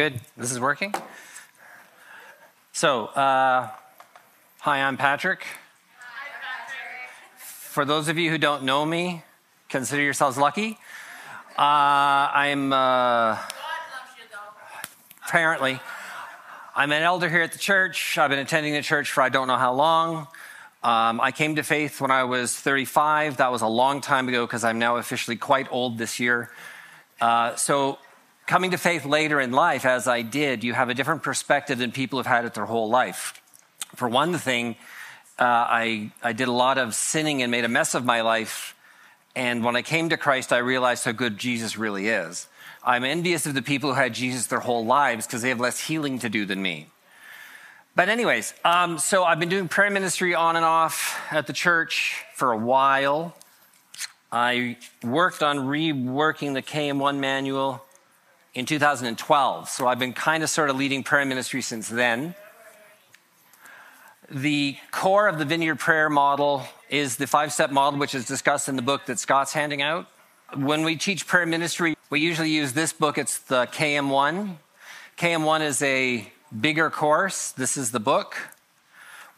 Good. This is working. So, uh, hi, I'm Patrick. Hi, Patrick. For those of you who don't know me, consider yourselves lucky. Uh, I'm uh, apparently I'm an elder here at the church. I've been attending the church for I don't know how long. Um, I came to faith when I was 35. That was a long time ago because I'm now officially quite old this year. Uh, so coming to faith later in life, as I did, you have a different perspective than people have had it their whole life. For one thing, uh, I, I did a lot of sinning and made a mess of my life. And when I came to Christ, I realized how good Jesus really is. I'm envious of the people who had Jesus their whole lives because they have less healing to do than me. But, anyways, um, so I've been doing prayer ministry on and off at the church for a while. I worked on reworking the KM1 manual in 2012. So I've been kind of sort of leading prayer ministry since then. The core of the Vineyard Prayer model is the five step model, which is discussed in the book that Scott's handing out. When we teach prayer ministry, we usually use this book. It's the KM1. KM1 is a bigger course. This is the book.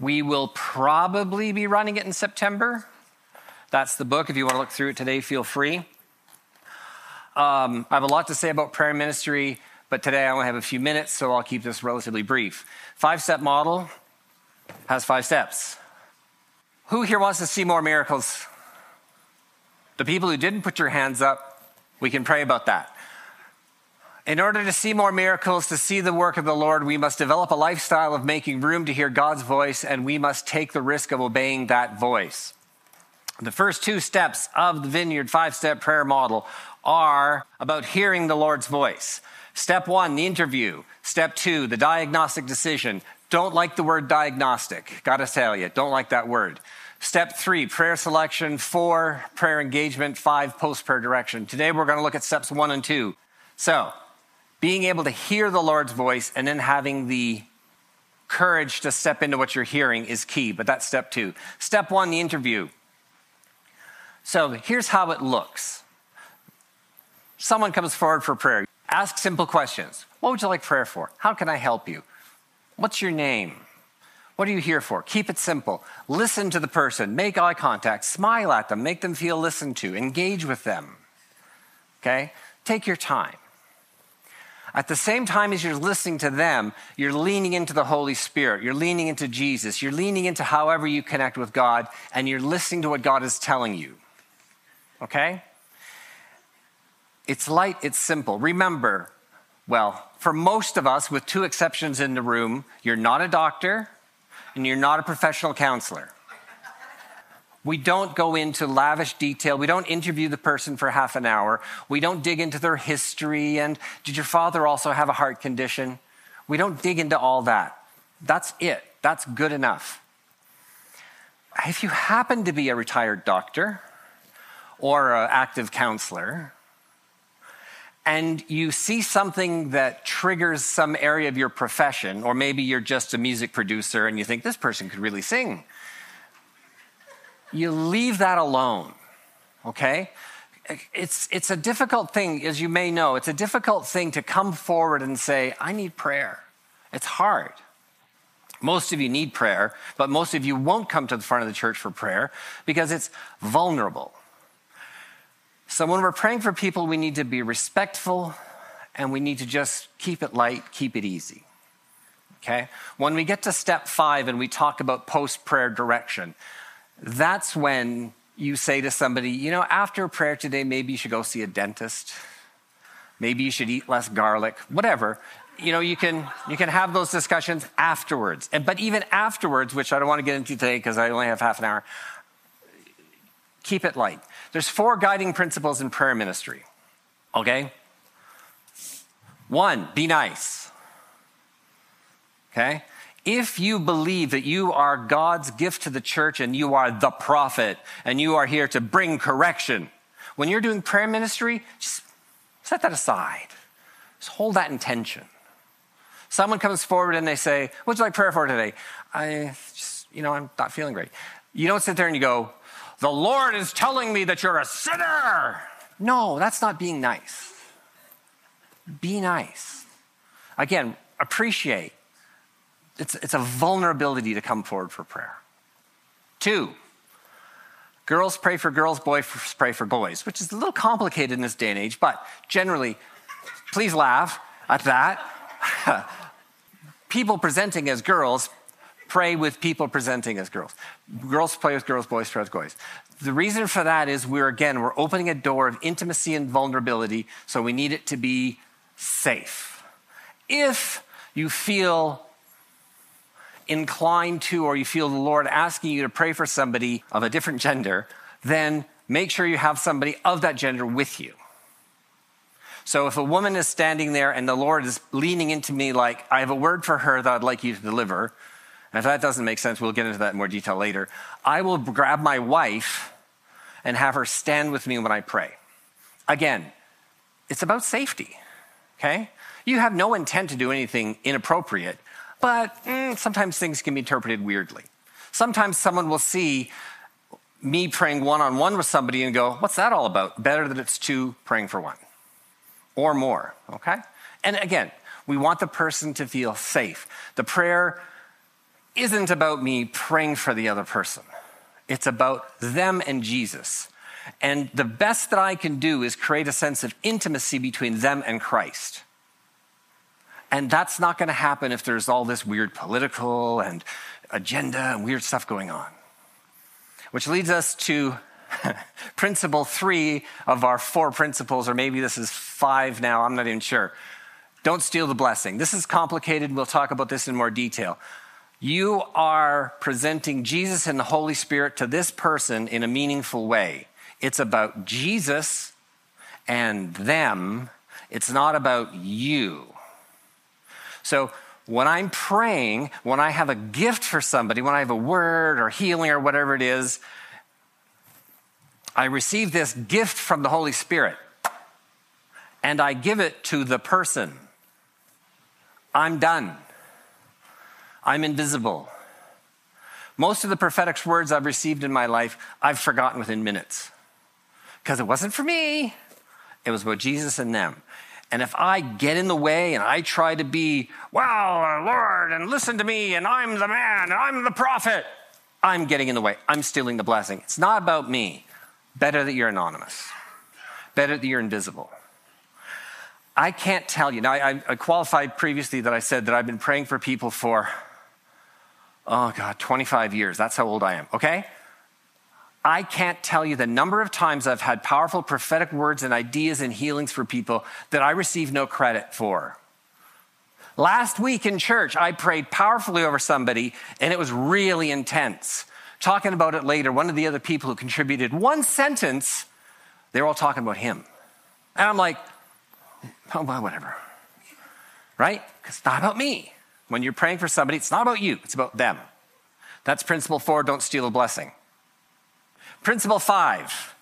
We will probably be running it in September. That's the book. If you want to look through it today, feel free. Um, I have a lot to say about prayer ministry, but today I only have a few minutes, so I'll keep this relatively brief. Five step model has five steps. Who here wants to see more miracles? The people who didn't put your hands up, we can pray about that. In order to see more miracles, to see the work of the Lord, we must develop a lifestyle of making room to hear God's voice, and we must take the risk of obeying that voice. The first two steps of the Vineyard five step prayer model are about hearing the Lord's voice. Step one, the interview. Step two, the diagnostic decision. Don't like the word diagnostic. Gotta tell you, don't like that word. Step three, prayer selection. Four, prayer engagement. Five, post prayer direction. Today we're gonna look at steps one and two. So, being able to hear the Lord's voice and then having the courage to step into what you're hearing is key, but that's step two. Step one, the interview. So here's how it looks someone comes forward for prayer. Ask simple questions. What would you like prayer for? How can I help you? What's your name? What are you here for? Keep it simple. Listen to the person, make eye contact, smile at them, make them feel listened to, engage with them. Okay? Take your time. At the same time as you're listening to them, you're leaning into the Holy Spirit. You're leaning into Jesus. You're leaning into however you connect with God, and you're listening to what God is telling you. Okay? It's light, it's simple. Remember, well, for most of us, with two exceptions in the room, you're not a doctor and you're not a professional counselor. We don't go into lavish detail. We don't interview the person for half an hour. We don't dig into their history and did your father also have a heart condition? We don't dig into all that. That's it. That's good enough. If you happen to be a retired doctor or an active counselor, and you see something that triggers some area of your profession, or maybe you're just a music producer and you think this person could really sing, you leave that alone, okay? It's, it's a difficult thing, as you may know, it's a difficult thing to come forward and say, I need prayer. It's hard. Most of you need prayer, but most of you won't come to the front of the church for prayer because it's vulnerable. So when we're praying for people, we need to be respectful and we need to just keep it light, keep it easy. Okay? When we get to step five and we talk about post prayer direction, that's when you say to somebody, you know, after prayer today, maybe you should go see a dentist. Maybe you should eat less garlic, whatever. You know, you can, you can have those discussions afterwards. And, but even afterwards, which I don't want to get into today because I only have half an hour, keep it light. There's four guiding principles in prayer ministry. Okay? One, be nice. Okay? If you believe that you are God's gift to the church and you are the prophet and you are here to bring correction, when you're doing prayer ministry, just set that aside. Just hold that intention. Someone comes forward and they say, What'd you like prayer for today? I just, you know, I'm not feeling great. You don't sit there and you go, The Lord is telling me that you're a sinner. No, that's not being nice. Be nice. Again, appreciate. It's, it's a vulnerability to come forward for prayer. Two, girls pray for girls, boys pray for boys, which is a little complicated in this day and age, but generally, please laugh at that. people presenting as girls pray with people presenting as girls. Girls play with girls, boys pray with boys. The reason for that is we're, again, we're opening a door of intimacy and vulnerability, so we need it to be safe. If you feel inclined to, or you feel the Lord asking you to pray for somebody of a different gender, then make sure you have somebody of that gender with you. So if a woman is standing there and the Lord is leaning into me like, I have a word for her that I'd like you to deliver, and if that doesn't make sense, we'll get into that in more detail later. I will grab my wife and have her stand with me when I pray. Again, it's about safety, okay? You have no intent to do anything inappropriate, but mm, sometimes things can be interpreted weirdly. Sometimes someone will see me praying one on one with somebody and go, What's that all about? Better that it's two praying for one or more, okay? And again, we want the person to feel safe. The prayer isn't about me praying for the other person, it's about them and Jesus. And the best that I can do is create a sense of intimacy between them and Christ. And that's not going to happen if there's all this weird political and agenda and weird stuff going on. Which leads us to principle three of our four principles, or maybe this is five now, I'm not even sure. Don't steal the blessing. This is complicated. We'll talk about this in more detail. You are presenting Jesus and the Holy Spirit to this person in a meaningful way. It's about Jesus and them, it's not about you. So, when I'm praying, when I have a gift for somebody, when I have a word or healing or whatever it is, I receive this gift from the Holy Spirit and I give it to the person. I'm done. I'm invisible. Most of the prophetic words I've received in my life, I've forgotten within minutes because it wasn't for me, it was about Jesus and them. And if I get in the way and I try to be, well, Lord, and listen to me, and I'm the man, and I'm the prophet, I'm getting in the way. I'm stealing the blessing. It's not about me. Better that you're anonymous, better that you're invisible. I can't tell you. Now, I, I, qualified previously that I said that I've been praying for people for, oh God, 25 years. That's how old I am, okay? I can't tell you the number of times I've had powerful prophetic words and ideas and healings for people that I receive no credit for. Last week in church, I prayed powerfully over somebody and it was really intense talking about it later, one of the other people who contributed one sentence, they were all talking about him. And I'm like, oh, well, whatever. Right? Because it's not about me. When you're praying for somebody, it's not about you, it's about them. That's principle four don't steal a blessing. Principle five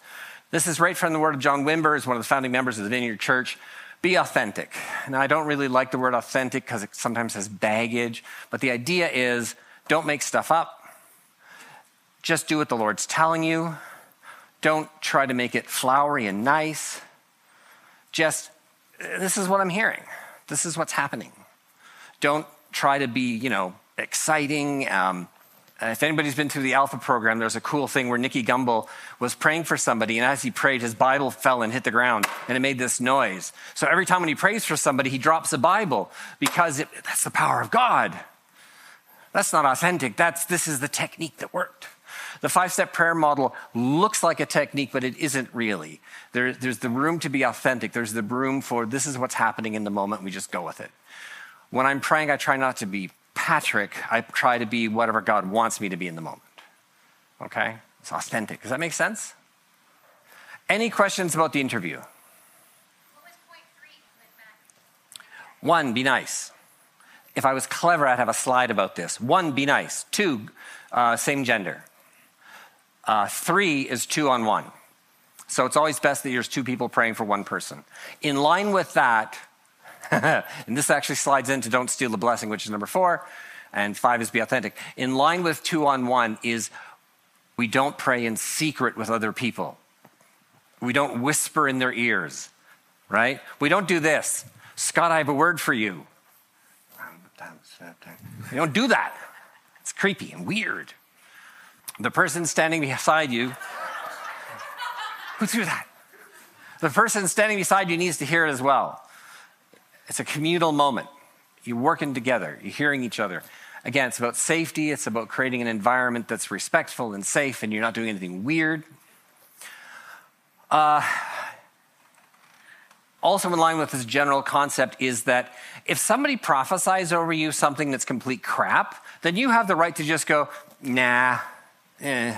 this is right from the word of John Wimber, is one of the founding members of the Vineyard Church. Be authentic. Now, I don't really like the word authentic because it sometimes has baggage, but the idea is don't make stuff up. Just do what the Lord's telling you. Don't try to make it flowery and nice. Just, this is what I'm hearing. This is what's happening. Don't try to be, you know, exciting. Um, if anybody's been through the Alpha program, there's a cool thing where Nicky Gumbel was praying for somebody, and as he prayed, his Bible fell and hit the ground, and it made this noise. So every time when he prays for somebody, he drops a Bible because it, that's the power of God. That's not authentic. That's this is the technique that worked. The five step prayer model looks like a technique, but it isn't really. There, there's the room to be authentic. There's the room for this is what's happening in the moment. We just go with it. When I'm praying, I try not to be Patrick. I try to be whatever God wants me to be in the moment. Okay? It's authentic. Does that make sense? Any questions about the interview? One, be nice. If I was clever, I'd have a slide about this. One, be nice. Two, uh, same gender. Uh, three is two on one. So it's always best that there's two people praying for one person. In line with that, and this actually slides into don't steal the blessing, which is number four, and five is be authentic. In line with two on one is we don't pray in secret with other people. We don't whisper in their ears, right? We don't do this. Scott, I have a word for you. You don't do that. It's creepy and weird. The person standing beside you, who threw that? The person standing beside you needs to hear it as well. It's a communal moment. You're working together, you're hearing each other. Again, it's about safety, it's about creating an environment that's respectful and safe, and you're not doing anything weird. Uh, also, in line with this general concept, is that if somebody prophesies over you something that's complete crap, then you have the right to just go, nah, eh.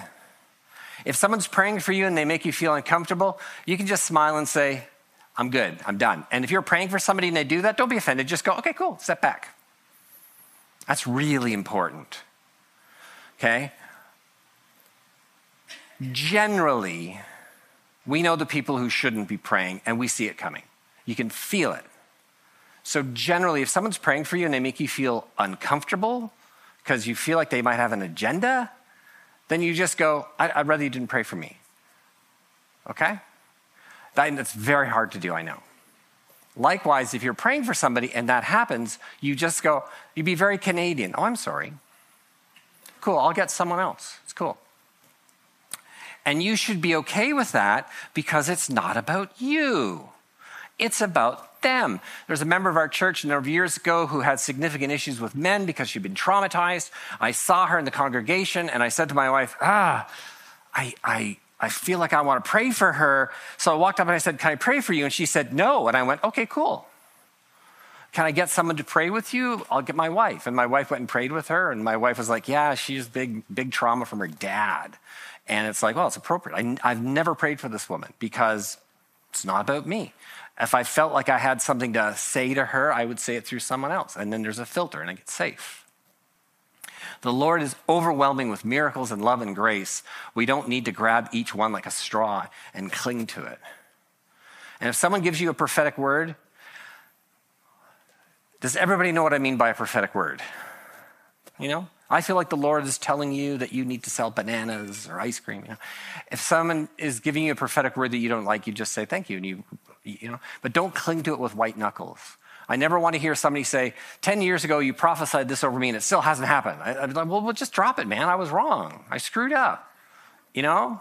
If someone's praying for you and they make you feel uncomfortable, you can just smile and say, I'm good, I'm done. And if you're praying for somebody and they do that, don't be offended. Just go, okay, cool, step back. That's really important. Okay? Generally, we know the people who shouldn't be praying and we see it coming. You can feel it. So, generally, if someone's praying for you and they make you feel uncomfortable because you feel like they might have an agenda, then you just go, I'd rather you didn't pray for me. Okay? That's very hard to do, I know. Likewise, if you're praying for somebody and that happens, you just go, you'd be very Canadian. Oh, I'm sorry. Cool, I'll get someone else. It's cool. And you should be okay with that because it's not about you, it's about them. There's a member of our church a number of years ago who had significant issues with men because she'd been traumatized. I saw her in the congregation and I said to my wife, Ah, I, I, I feel like I want to pray for her. So I walked up and I said, Can I pray for you? And she said, No. And I went, Okay, cool. Can I get someone to pray with you? I'll get my wife. And my wife went and prayed with her. And my wife was like, Yeah, she's big, big trauma from her dad. And it's like, Well, it's appropriate. I, I've never prayed for this woman because it's not about me. If I felt like I had something to say to her, I would say it through someone else. And then there's a filter and I get safe. The Lord is overwhelming with miracles and love and grace. We don't need to grab each one like a straw and cling to it. And if someone gives you a prophetic word, does everybody know what I mean by a prophetic word? You know? I feel like the Lord is telling you that you need to sell bananas or ice cream. You know? If someone is giving you a prophetic word that you don't like, you just say thank you, and you, you know. But don't cling to it with white knuckles. I never want to hear somebody say, 10 years ago, you prophesied this over me and it still hasn't happened. I, would be like, well, well, just drop it, man. I was wrong. I screwed up. You know?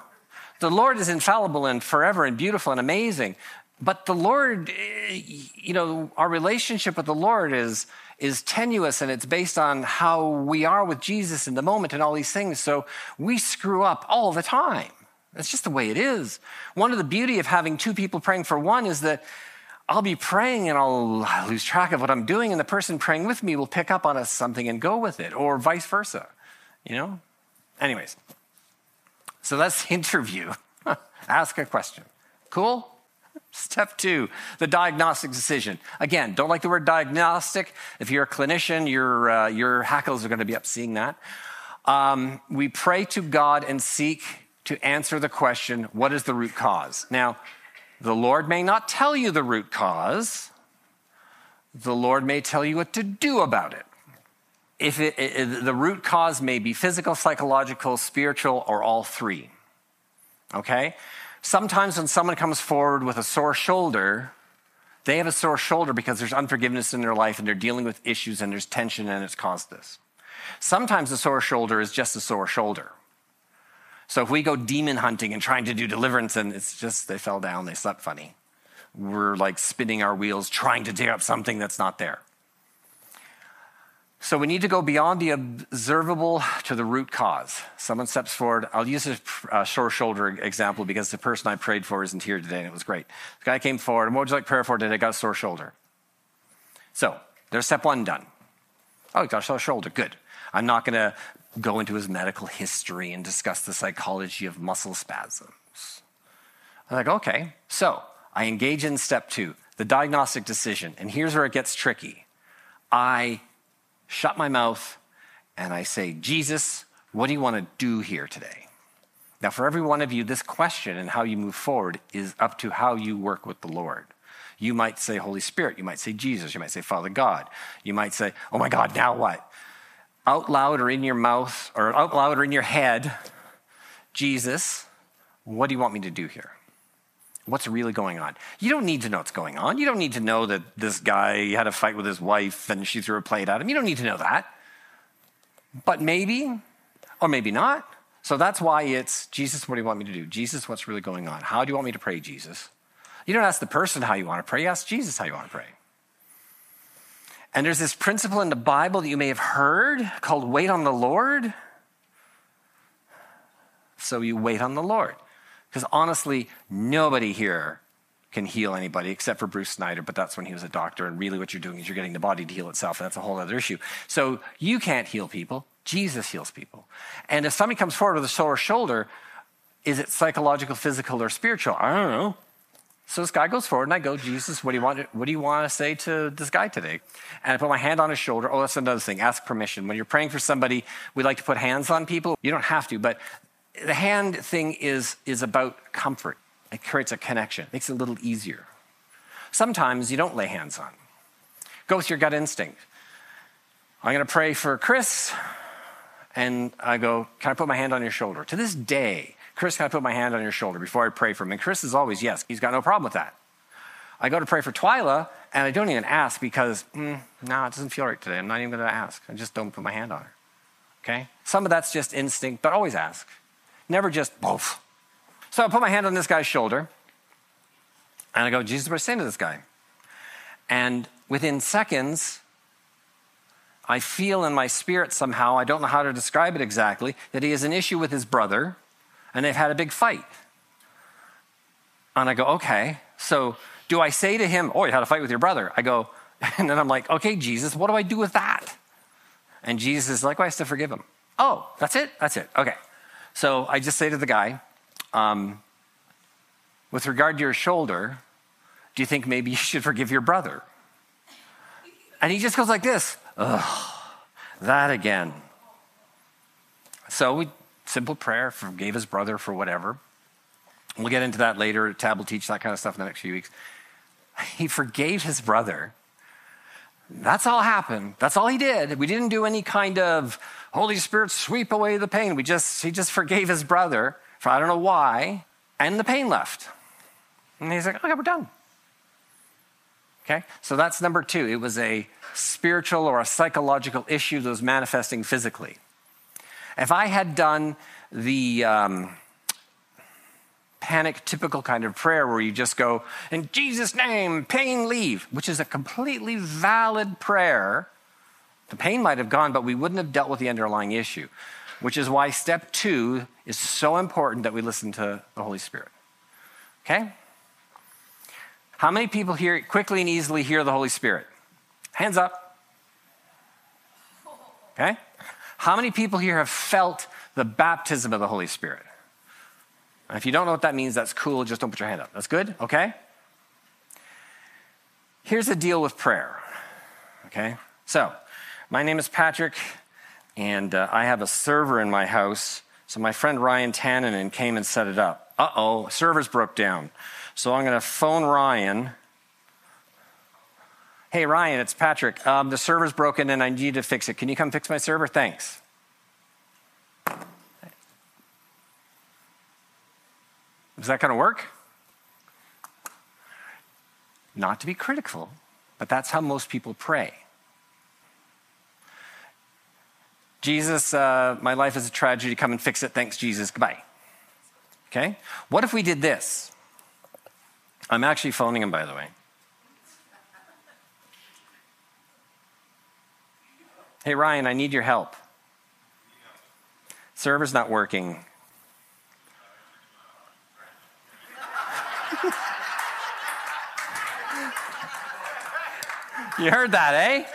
The Lord is infallible and forever and beautiful and amazing. But the Lord, eh, you know, our relationship with the Lord is, is tenuous and it's based on how we are with Jesus in the moment and all these things. So we screw up all the time. That's just the way it is. One of the beauty of having two people praying for one is that I'll be praying and I'll lose track of what I'm doing, and the person praying with me will pick up on a something and go with it, or vice versa. You know? Anyways, so that's the interview. Ask a question. Cool? Step two, the diagnostic decision. Again, don't like the word diagnostic. If you're a clinician, your, uh, your hackles are going to be up seeing that. Um, we pray to God and seek to answer the question what is the root cause? Now, the Lord may not tell you the root cause, the Lord may tell you what to do about it. If it, it, the root cause may be physical, psychological, spiritual, or all three. Okay? Sometimes when someone comes forward with a sore shoulder, they have a sore shoulder because there's unforgiveness in their life and they're dealing with issues and there's tension and it's caused this. Sometimes a sore shoulder is just a sore shoulder. So if we go demon hunting and trying to do deliverance and it's just they fell down, they slept funny. We're like spinning our wheels trying to dig up something that's not there. So we need to go beyond the observable to the root cause. Someone steps forward. I'll use a sore shoulder example because the person I prayed for isn't here today and it was great. The guy came forward, and what would you like prayer for today? I got a sore shoulder. So there's step one done. Oh, got a sore shoulder. Good. I'm not going to go into his medical history and discuss the psychology of muscle spasms. I'm like, okay. So I engage in step two, the diagnostic decision. And here's where it gets tricky. I shut my mouth and I say, Jesus, what do you want to do here today? Now, for every one of you, this question and how you move forward is up to how you work with the Lord. You might say Holy Spirit. You might say Jesus. You might say Father God. You might say, Oh my God, now what? Out loud or in your mouth or out loud or in your head, Jesus, what do you want me to do here? what's really going on. You don't need to know what's going on. You don't need to know that this guy had a fight with his wife and she threw a plate at him. You don't need to know that. But maybe, or maybe not. So that's why it's Jesus, what do you want me to do? Jesus, what's really going on? How do you want me to pray, Jesus? You don't ask the person how you want to pray, you ask Jesus how you want to pray. And there's this principle in the Bible that you may have heard called wait on the Lord. So you wait on the Lord. Because honestly, nobody here can heal anybody except for Bruce Snyder, but that's when he was a doctor. And really, what you're doing is you're getting the body to heal itself. and That's a whole other issue. So you can't heal people. Jesus heals people. And if somebody comes forward with a sore shoulder, is it psychological, physical, or spiritual? I don't know. So this guy goes forward, and I go, Jesus, what do you want? What do you want to say to this guy today? And I put my hand on his shoulder. Oh, that's another thing. Ask permission. When you're praying for somebody, we like to put hands on people. You don't have to, but the hand thing is, is about comfort. It creates a connection, makes it a little easier. Sometimes you don't lay hands on. Go with your gut instinct. I'm going to pray for Chris, and I go, Can I put my hand on your shoulder? To this day, Chris, can I put my hand on your shoulder before I pray for him? And Chris is always, Yes, he's got no problem with that. I go to pray for Twyla, and I don't even ask because, mm, no, it doesn't feel right today. I'm not even going to ask. I just don't put my hand on her. Okay? Some of that's just instinct, but always ask. Never just both. So I put my hand on this guy's shoulder and I go, Jesus, what are saying to this guy? And within seconds, I feel in my spirit somehow, I don't know how to describe it exactly, that he has an issue with his brother and they've had a big fight. And I go, okay. So do I say to him, oh, you had a fight with your brother? I go, and then I'm like, okay, Jesus, what do I do with that? And Jesus is like, I have to forgive him. Oh, that's it? That's it. Okay. So I just say to the guy, um, with regard to your shoulder, do you think maybe you should forgive your brother? And he just goes like this, ugh, that again. So we, simple prayer, forgave his brother for whatever. We'll get into that later. Tab will teach that kind of stuff in the next few weeks. He forgave his brother. That's all happened. That's all he did. We didn't do any kind of Holy Spirit sweep away the pain. We just he just forgave his brother for I don't know why, and the pain left. And he's like, okay, we're done. Okay? So that's number two. It was a spiritual or a psychological issue that was manifesting physically. If I had done the um, panic typical kind of prayer where you just go, in Jesus' name, pain leave, which is a completely valid prayer, the pain might have gone, but we wouldn't have dealt with the underlying issue, which is why step two is so important that we listen to the Holy Spirit. Okay? How many people here quickly and easily hear the Holy Spirit? Hands up. Okay? How many people here have felt the baptism of the Holy Spirit? If you don't know what that means, that's cool. Just don't put your hand up. That's good? Okay? Here's the deal with prayer. Okay? So, my name is Patrick, and uh, I have a server in my house. So, my friend Ryan Tannen came and set it up. Uh oh, server's broke down. So, I'm going to phone Ryan. Hey, Ryan, it's Patrick. Um, the server's broken and I need you to fix it. Can you come fix my server? Thanks. Is that going to work? Not to be critical, but that's how most people pray. Jesus, uh, my life is a tragedy. Come and fix it. Thanks, Jesus. Goodbye. Okay? What if we did this? I'm actually phoning him, by the way. Hey, Ryan, I need your help. Server's not working. you heard that, eh?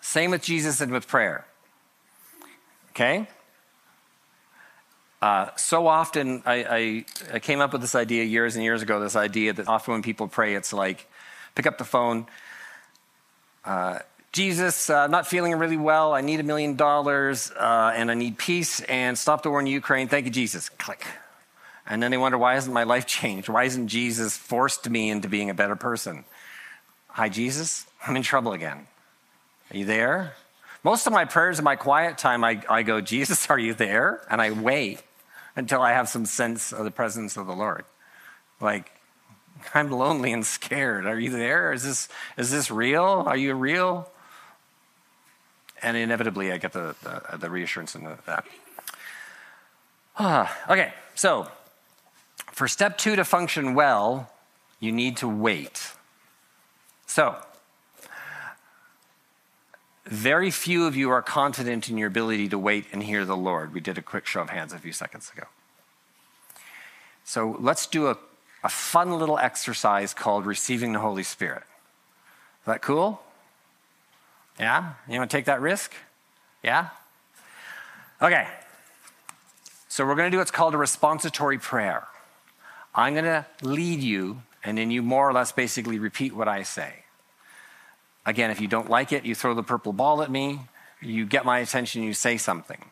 Same with Jesus and with prayer. Okay? Uh, so often, I, I, I, came up with this idea years and years ago this idea that often when people pray, it's like pick up the phone. Uh, Jesus, uh, not feeling really well. I need a million dollars uh, and I need peace and stop the war in Ukraine. Thank you, Jesus. Click. And then they wonder, why hasn't my life changed? Why isn't Jesus forced me into being a better person? Hi, Jesus. I'm in trouble again. Are you there? Most of my prayers in my quiet time, I, I go, Jesus, are you there? And I wait. until I have some sense of the presence of the Lord. Like, I'm lonely and scared. Are you there? Is this, is this real? Are you real? And inevitably, I get the, the, the reassurance in that. Okay, so for step two to function well, you need to wait. So, very few of you are confident in your ability to wait and hear the Lord. We did a quick show of hands a few seconds ago. So let's do a, a fun little exercise called receiving the Holy Spirit. Is that cool? Yeah? You want to take that risk? Yeah? Okay. So we're going to do what's called a responsitory prayer. I'm going to lead you, and then you more or less basically repeat what I say. Again, if you don't like it, you throw the purple ball at me, you get my attention, you say something.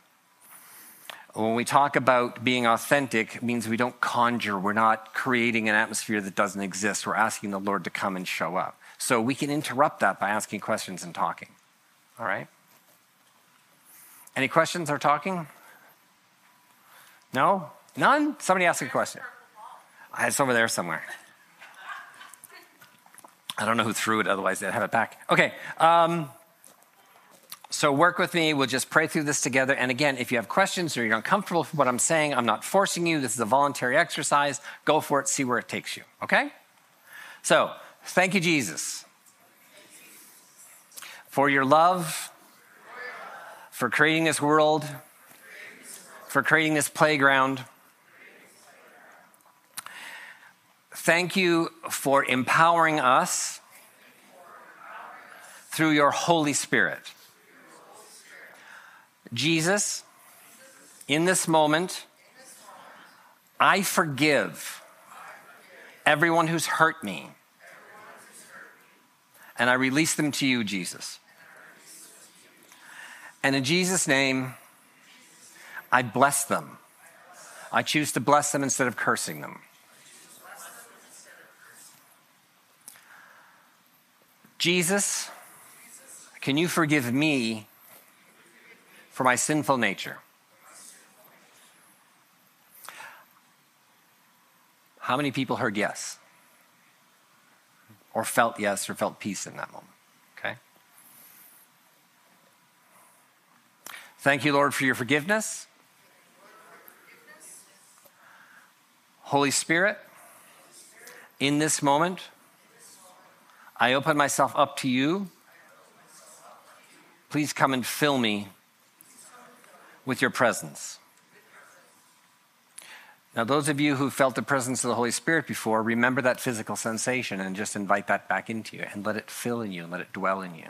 When we talk about being authentic, it means we don't conjure. We're not creating an atmosphere that doesn't exist. We're asking the Lord to come and show up. So we can interrupt that by asking questions and talking. All right? Any questions or talking? No? None? Somebody ask a question. It's over there somewhere. I don't know who threw it, otherwise they'd have it back. Okay. Um, so work with me. We'll just pray through this together. And again, if you have questions or you're uncomfortable with what I'm saying, I'm not forcing you. This is a voluntary exercise. Go for it, see where it takes you. Okay? So, thank you, Jesus, for your love, for creating this world, for creating this playground. Thank you for empowering us through your Holy Spirit. Jesus, in this moment, I forgive everyone who's hurt me. And I release them to you, Jesus. And in Jesus' name, I bless them. I choose to bless them instead of cursing them. Jesus, can you forgive me for my sinful nature? How many people heard yes? Or felt yes or felt peace in that moment? Okay. Thank you, Lord, for your forgiveness. Holy Spirit, in this moment, I open myself up to you. Please come and fill me with your presence. Now, those of you who felt the presence of the Holy Spirit before, remember that physical sensation and just invite that back into you and let it fill in you and let it dwell in you.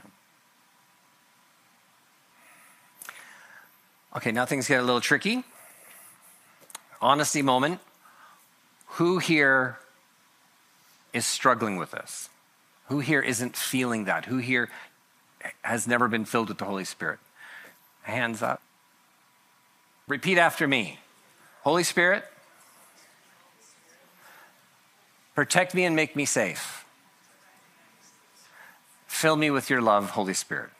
Okay, now things get a little tricky. Honesty moment. Who here is struggling with this? Who here isn't feeling that? Who here has never been filled with the Holy Spirit? Hands up. Repeat after me Holy Spirit, protect me and make me safe. Fill me with your love, Holy Spirit.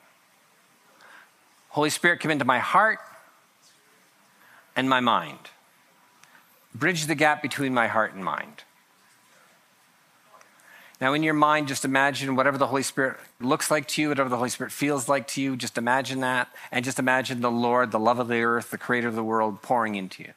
Holy Spirit, come into my heart and my mind. Bridge the gap between my heart and mind. Now, in your mind, just imagine whatever the Holy Spirit looks like to you, whatever the Holy Spirit feels like to you, just imagine that. And just imagine the Lord, the love of the earth, the creator of the world, pouring into you.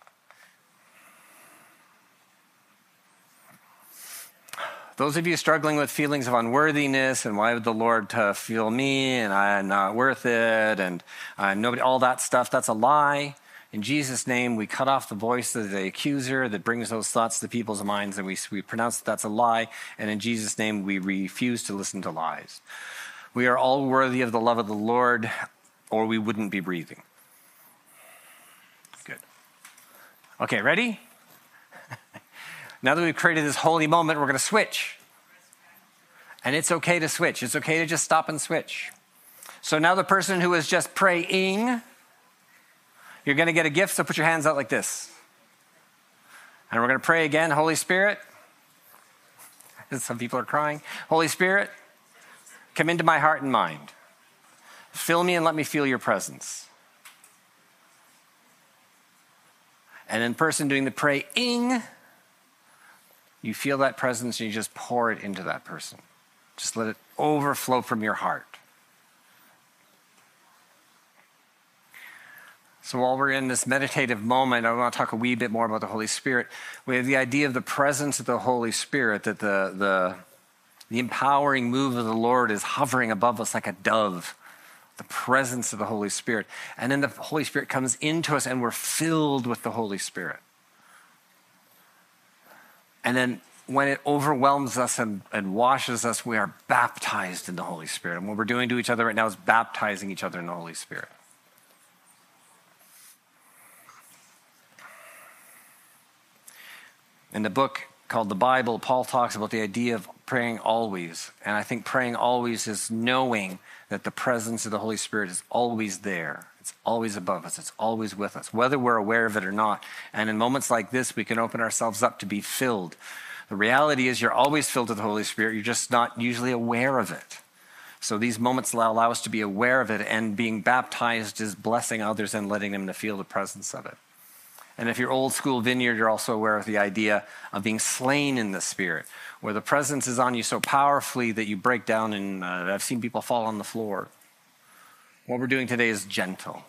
Those of you struggling with feelings of unworthiness and why would the Lord uh, feel me and I'm not worth it and uh, nobody, all that stuff, that's a lie. In Jesus' name, we cut off the voice of the accuser that brings those thoughts to people's minds, and we, we pronounce that that's a lie. And in Jesus' name, we refuse to listen to lies. We are all worthy of the love of the Lord, or we wouldn't be breathing. Good. Okay, ready? now that we've created this holy moment, we're going to switch. And it's okay to switch. It's okay to just stop and switch. So now the person who is just praying you're going to get a gift, so put your hands out like this. And we're going to pray again. Holy Spirit, some people are crying. Holy Spirit, come into my heart and mind. Fill me and let me feel your presence. And in person doing the praying, you feel that presence and you just pour it into that person. Just let it overflow from your heart. So while we're in this meditative moment, I want to talk a wee bit more about the Holy Spirit. We have the idea of the presence of the Holy Spirit, that the, the, the empowering move of the Lord is hovering above us like a dove, the presence of the Holy Spirit. And then the Holy Spirit comes into us and we're filled with the Holy Spirit. And then when it overwhelms us and, and washes us, we are baptized in the Holy Spirit. And what we're doing to each other right now is baptizing each other in the Holy Spirit. In the book called the Bible, Paul talks about the idea of praying always. And I think praying always is knowing that the presence of the Holy Spirit is always there. It's always above us. It's always with us, whether we're aware of it or not. And in moments like this, we can open ourselves up to be filled. The reality is, you're always filled with the Holy Spirit. You're just not usually aware of it. So these moments allow us to be aware of it, and being baptized is blessing others and letting them to feel the presence of it. And if you're old school vineyard, you're also aware of the idea of being slain in the spirit, where the presence is on you so powerfully that you break down and uh, I've seen people fall on the floor. What we're doing today is gentle.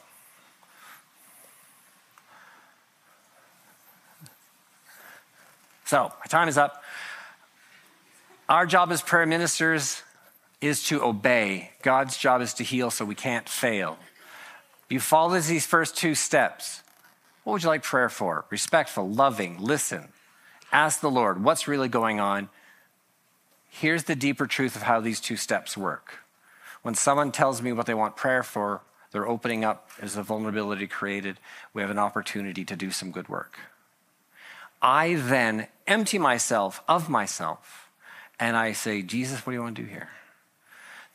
So, my time is up. Our job as prayer ministers is to obey. God's job is to heal so we can't fail. You follow these first two steps what would you like prayer for? Respectful, loving, listen. Ask the Lord, what's really going on? Here's the deeper truth of how these two steps work. When someone tells me what they want prayer for, they're opening up as a vulnerability created. We have an opportunity to do some good work. I then empty myself of myself and I say, Jesus, what do you want to do here?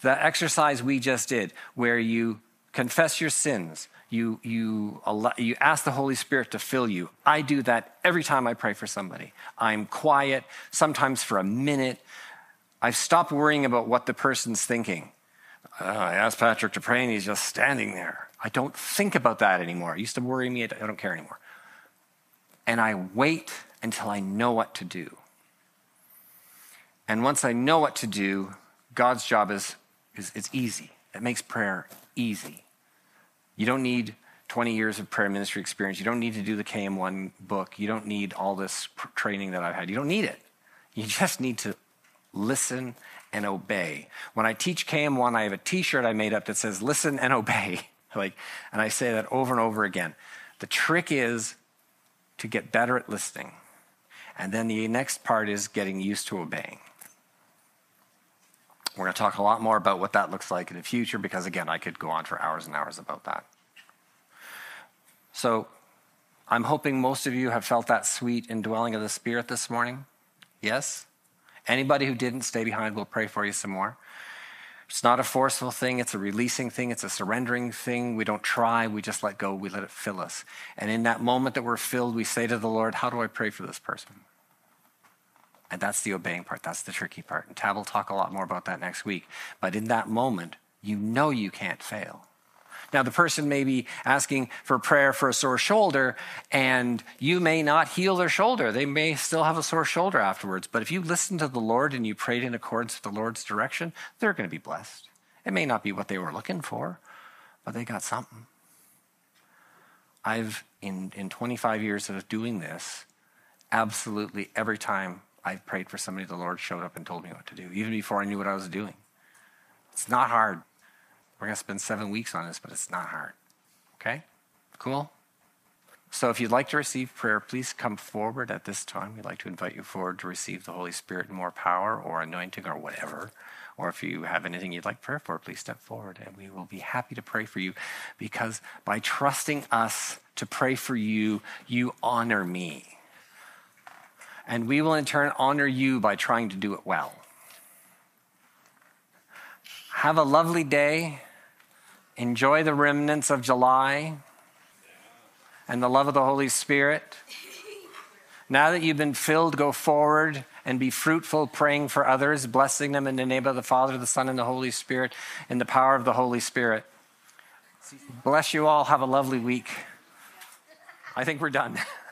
The exercise we just did, where you confess your sins, you, you, allow, you ask the Holy Spirit to fill you. I do that every time I pray for somebody. I'm quiet, sometimes for a minute. I've stopped worrying about what the person's thinking. Uh, I asked Patrick to pray and he's just standing there. I don't think about that anymore. It used to worry me, I don't care anymore. And I wait until I know what to do. And once I know what to do, God's job is, is it's easy. It makes prayer easy. You don't need 20 years of prayer ministry experience. You don't need to do the KM1 book. You don't need all this training that I've had. You don't need it. You just need to listen and obey. When I teach KM1, I have a t-shirt I made up that says listen and obey. like and I say that over and over again. The trick is to get better at listening. And then the next part is getting used to obeying. We're going to talk a lot more about what that looks like in the future because, again, I could go on for hours and hours about that. So, I'm hoping most of you have felt that sweet indwelling of the Spirit this morning. Yes? Anybody who didn't, stay behind. We'll pray for you some more. It's not a forceful thing, it's a releasing thing, it's a surrendering thing. We don't try, we just let go, we let it fill us. And in that moment that we're filled, we say to the Lord, How do I pray for this person? And that's the obeying part. That's the tricky part. And Tab will talk a lot more about that next week. But in that moment, you know you can't fail. Now, the person may be asking for prayer for a sore shoulder, and you may not heal their shoulder. They may still have a sore shoulder afterwards. But if you listen to the Lord and you prayed in accordance with the Lord's direction, they're going to be blessed. It may not be what they were looking for, but they got something. I've, in, in 25 years of doing this, absolutely every time I prayed for somebody, the Lord showed up and told me what to do, even before I knew what I was doing. It's not hard. We're going to spend seven weeks on this, but it's not hard. Okay? Cool? So if you'd like to receive prayer, please come forward at this time. We'd like to invite you forward to receive the Holy Spirit and more power or anointing or whatever. Or if you have anything you'd like prayer for, please step forward and we will be happy to pray for you because by trusting us to pray for you, you honor me and we will in turn honor you by trying to do it well. Have a lovely day. Enjoy the remnants of July and the love of the Holy Spirit. Now that you've been filled, go forward and be fruitful, praying for others, blessing them in the name of the Father, the Son, and the Holy Spirit, in the power of the Holy Spirit. Bless you all. Have a lovely week. I think we're done.